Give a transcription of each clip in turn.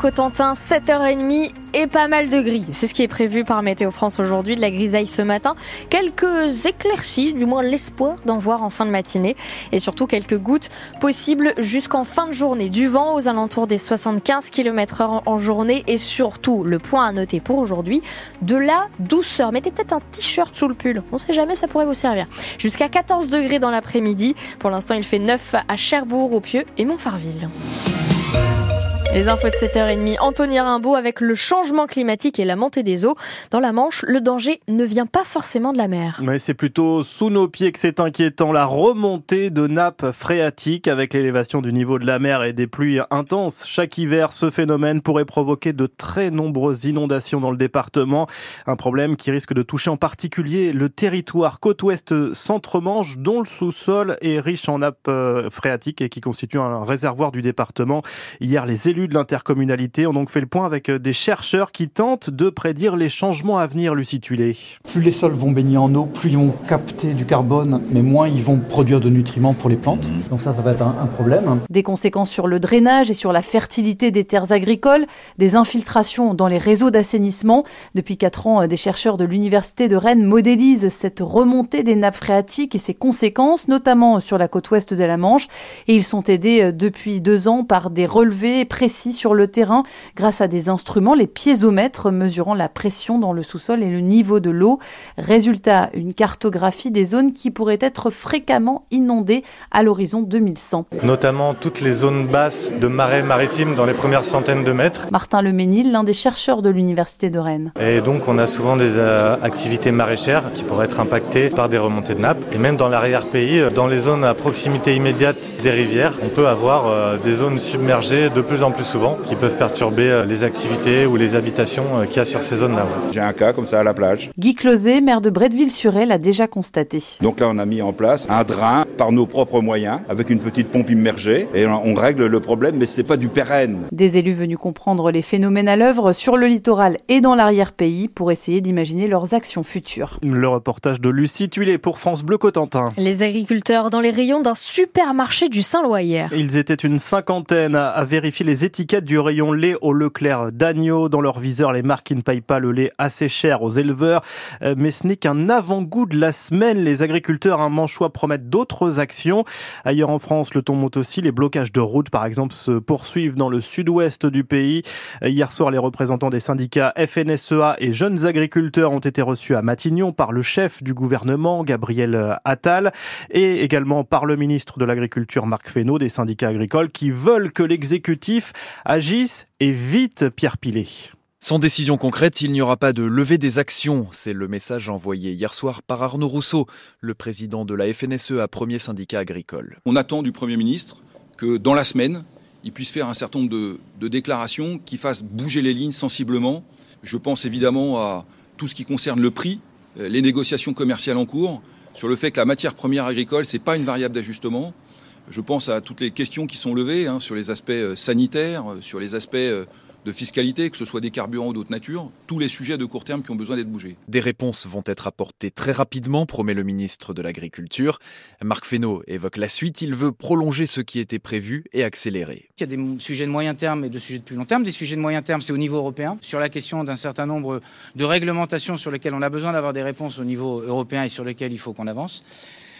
Cotentin, 7h30 et pas mal de gris. C'est ce qui est prévu par Météo France aujourd'hui, de la grisaille ce matin. Quelques éclaircies, du moins l'espoir d'en voir en fin de matinée. Et surtout quelques gouttes possibles jusqu'en fin de journée. Du vent aux alentours des 75 km heure en journée. Et surtout, le point à noter pour aujourd'hui, de la douceur. Mettez peut-être un t-shirt sous le pull. On sait jamais, ça pourrait vous servir. Jusqu'à 14 degrés dans l'après-midi. Pour l'instant, il fait 9 à Cherbourg, au Pieux et Montfarville. Les infos de 7h30, Anthony Rimbaud avec le changement climatique et la montée des eaux. Dans la Manche, le danger ne vient pas forcément de la mer. Mais c'est plutôt sous nos pieds que c'est inquiétant. La remontée de nappes phréatiques avec l'élévation du niveau de la mer et des pluies intenses. Chaque hiver, ce phénomène pourrait provoquer de très nombreuses inondations dans le département. Un problème qui risque de toucher en particulier le territoire côte ouest centre-manche dont le sous-sol est riche en nappes euh, phréatiques et qui constitue un réservoir du département. Hier, les élus de l'intercommunalité ont donc fait le point avec euh, des chercheurs qui tentent de prédire les changements à venir, Lucie Tulé. Plus les sols vont baigner en eau, plus ils vont capter du carbone, mais moins ils vont produire de nutriments pour les plantes. Mhm. Donc ça, ça va être un, un problème. Des conséquences sur le drainage et sur la fertilité des terres agricoles, des infiltrations dans les réseaux d'assainissement. Depuis 4 ans, des chercheurs de l'Université de Rennes modélisent cette remontée des nappes phréatiques et ses conséquences, notamment sur la côte ouest de la Manche. Et ils sont aidés euh, depuis deux ans par des relevés précis sur le terrain grâce à des instruments, les piézomètres mesurant la pression dans le sous-sol et le niveau de l'eau. Résultat, une cartographie des zones qui pourraient être fréquemment inondées à l'horizon 2100. Notamment toutes les zones basses de marais maritimes dans les premières centaines de mètres. Martin Leménil, l'un des chercheurs de l'Université de Rennes. Et donc on a souvent des euh, activités maraîchères qui pourraient être impactées par des remontées de nappes. Et même dans l'arrière-pays, dans les zones à proximité immédiate des rivières, on peut avoir euh, des zones submergées de plus en plus souvent, qui peuvent perturber euh, les activités ou les habitations euh, qu'il y a sur ces zones-là. J'ai un cas comme ça à la plage. Guy Closet, maire de Bretteville-sur-Elle, l'a déjà constaté. Donc là, on a mis en place un drain par nos propres moyens, avec une petite pompe immergée, et on règle le problème, mais c'est pas du pérenne. Des élus venus comprendre les phénomènes à l'œuvre sur le littoral et dans l'arrière-pays pour essayer d'imaginer leurs actions futures. Le reportage de Lucie Tuilé pour France Bleu Cotentin. Les agriculteurs dans les rayons d'un supermarché du Saint-Loyer. hier. Ils étaient une cinquantaine à vérifier les étiquettes du rayon lait au Leclerc d'agneau. Dans leur viseur, les marques qui ne payent pas le lait assez cher aux éleveurs. Euh, mais ce n'est qu'un avant-goût de la semaine. Les agriculteurs, un manchois, promettent d'autres actions. Ailleurs en France, le ton monte aussi. Les blocages de routes, par exemple, se poursuivent dans le sud-ouest du pays. Euh, hier soir, les représentants des syndicats FNSEA et jeunes agriculteurs ont été reçus à Matignon par le chef du gouvernement, Gabriel Attal, et également par le ministre de l'Agriculture, Marc Fesneau, des syndicats agricoles, qui veulent que l'exécutif agissent et vite Pierre Pilet. Sans décision concrète, il n'y aura pas de levée des actions. C'est le message envoyé hier soir par Arnaud Rousseau, le président de la FNSE à premier syndicat agricole. On attend du Premier ministre que dans la semaine, il puisse faire un certain nombre de, de déclarations qui fassent bouger les lignes sensiblement. Je pense évidemment à tout ce qui concerne le prix, euh, les négociations commerciales en cours, sur le fait que la matière première agricole, ce n'est pas une variable d'ajustement. Je pense à toutes les questions qui sont levées hein, sur les aspects euh, sanitaires, euh, sur les aspects euh, de fiscalité, que ce soit des carburants ou d'autres natures, tous les sujets de court terme qui ont besoin d'être bougés. Des réponses vont être apportées très rapidement, promet le ministre de l'Agriculture. Marc Fesneau évoque la suite, il veut prolonger ce qui était prévu et accélérer. Il y a des sujets de moyen terme et de sujets de plus long terme. Des sujets de moyen terme, c'est au niveau européen, sur la question d'un certain nombre de réglementations sur lesquelles on a besoin d'avoir des réponses au niveau européen et sur lesquelles il faut qu'on avance.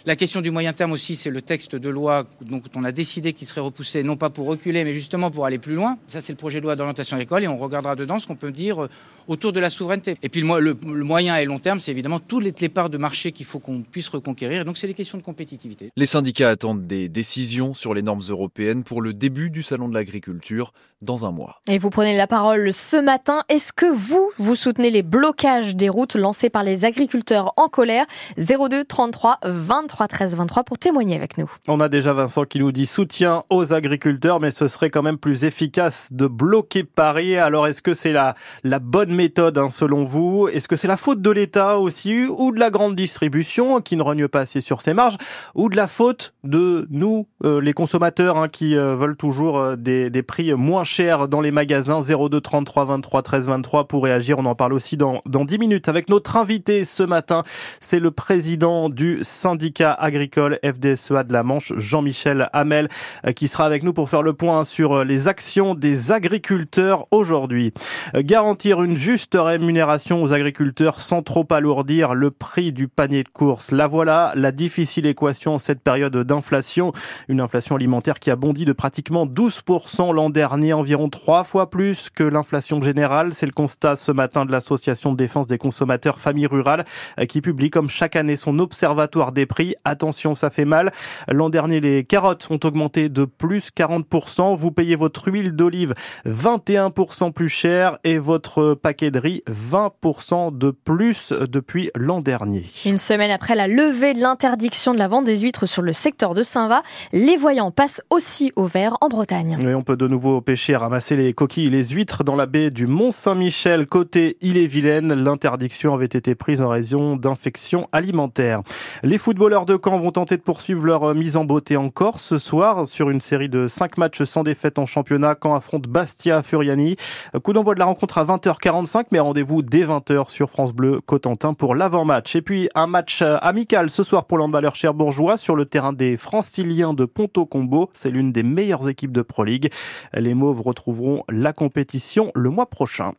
La question du moyen terme aussi, c'est le texte de loi dont on a décidé qu'il serait repoussé, non pas pour reculer, mais justement pour aller plus loin. Ça, c'est le projet de loi d'orientation agricole et on regardera dedans ce qu'on peut dire autour de la souveraineté. Et puis le, moyen et long terme, c'est évidemment toutes les, les parts de marché qu'il faut qu'on puisse reconquérir. Et donc, c'est des questions de compétitivité. Les syndicats attendent des décisions sur les normes européennes pour le début du Salon de l'agriculture dans un mois. Et vous prenez la parole ce matin. Est-ce que vous, vous soutenez les blocages des routes lancés par les agriculteurs en colère? 02 33 23 13 23 pour témoigner avec nous. On a déjà Vincent qui nous dit soutien aux agriculteurs, mais ce serait quand même plus efficace de bloquer Paris. Alors est-ce que c'est la, la bonne méthode hein, selon vous? Est-ce que c'est la faute de l'État aussi ou de la grande distribution qui ne rogne pas assez sur ses marges ou de la faute de nous, euh, les consommateurs, hein, qui euh, veulent toujours euh, des, des prix moins chers dans les magasins? 02 33 23 13 23 pour réagir. On en parle aussi dans, dans 10 minutes avec notre invité ce matin. C'est le président du syndicat agricole FDSEA de la Manche, Jean-Michel Hamel, qui sera avec nous pour faire le point sur les actions des agriculteurs aujourd'hui. Garantir une juste rémunération aux agriculteurs sans trop alourdir le prix du panier de course. La voilà, la difficile équation en cette période d'inflation. Une inflation alimentaire qui a bondi de pratiquement 12% l'an dernier, environ trois fois plus que l'inflation générale. C'est le constat ce matin de l'association de défense des consommateurs Famille Rurale qui publie comme chaque année son observatoire des prix. Attention, ça fait mal. L'an dernier, les carottes ont augmenté de plus 40%. Vous payez votre huile d'olive 21% plus cher et votre paquet de riz 20% de plus depuis l'an dernier. Une semaine après la levée de l'interdiction de la vente des huîtres sur le secteur de Saint-Va, les voyants passent aussi au vert en Bretagne. Oui, on peut de nouveau pêcher, ramasser les coquilles et les huîtres dans la baie du Mont-Saint-Michel, côté Ille-et-Vilaine. L'interdiction avait été prise en raison d'infections alimentaires. Les footballeurs de Caen vont tenter de poursuivre leur mise en beauté encore ce soir sur une série de 5 matchs sans défaite en championnat. Caen affronte Bastia Furiani. Coup d'envoi de la rencontre à 20h45, mais rendez-vous dès 20h sur France Bleu Cotentin pour l'avant-match. Et puis un match amical ce soir pour l'emballeur cherbourgeois sur le terrain des franciliens de Ponto Combo. C'est l'une des meilleures équipes de Pro League. Les Mauves retrouveront la compétition le mois prochain.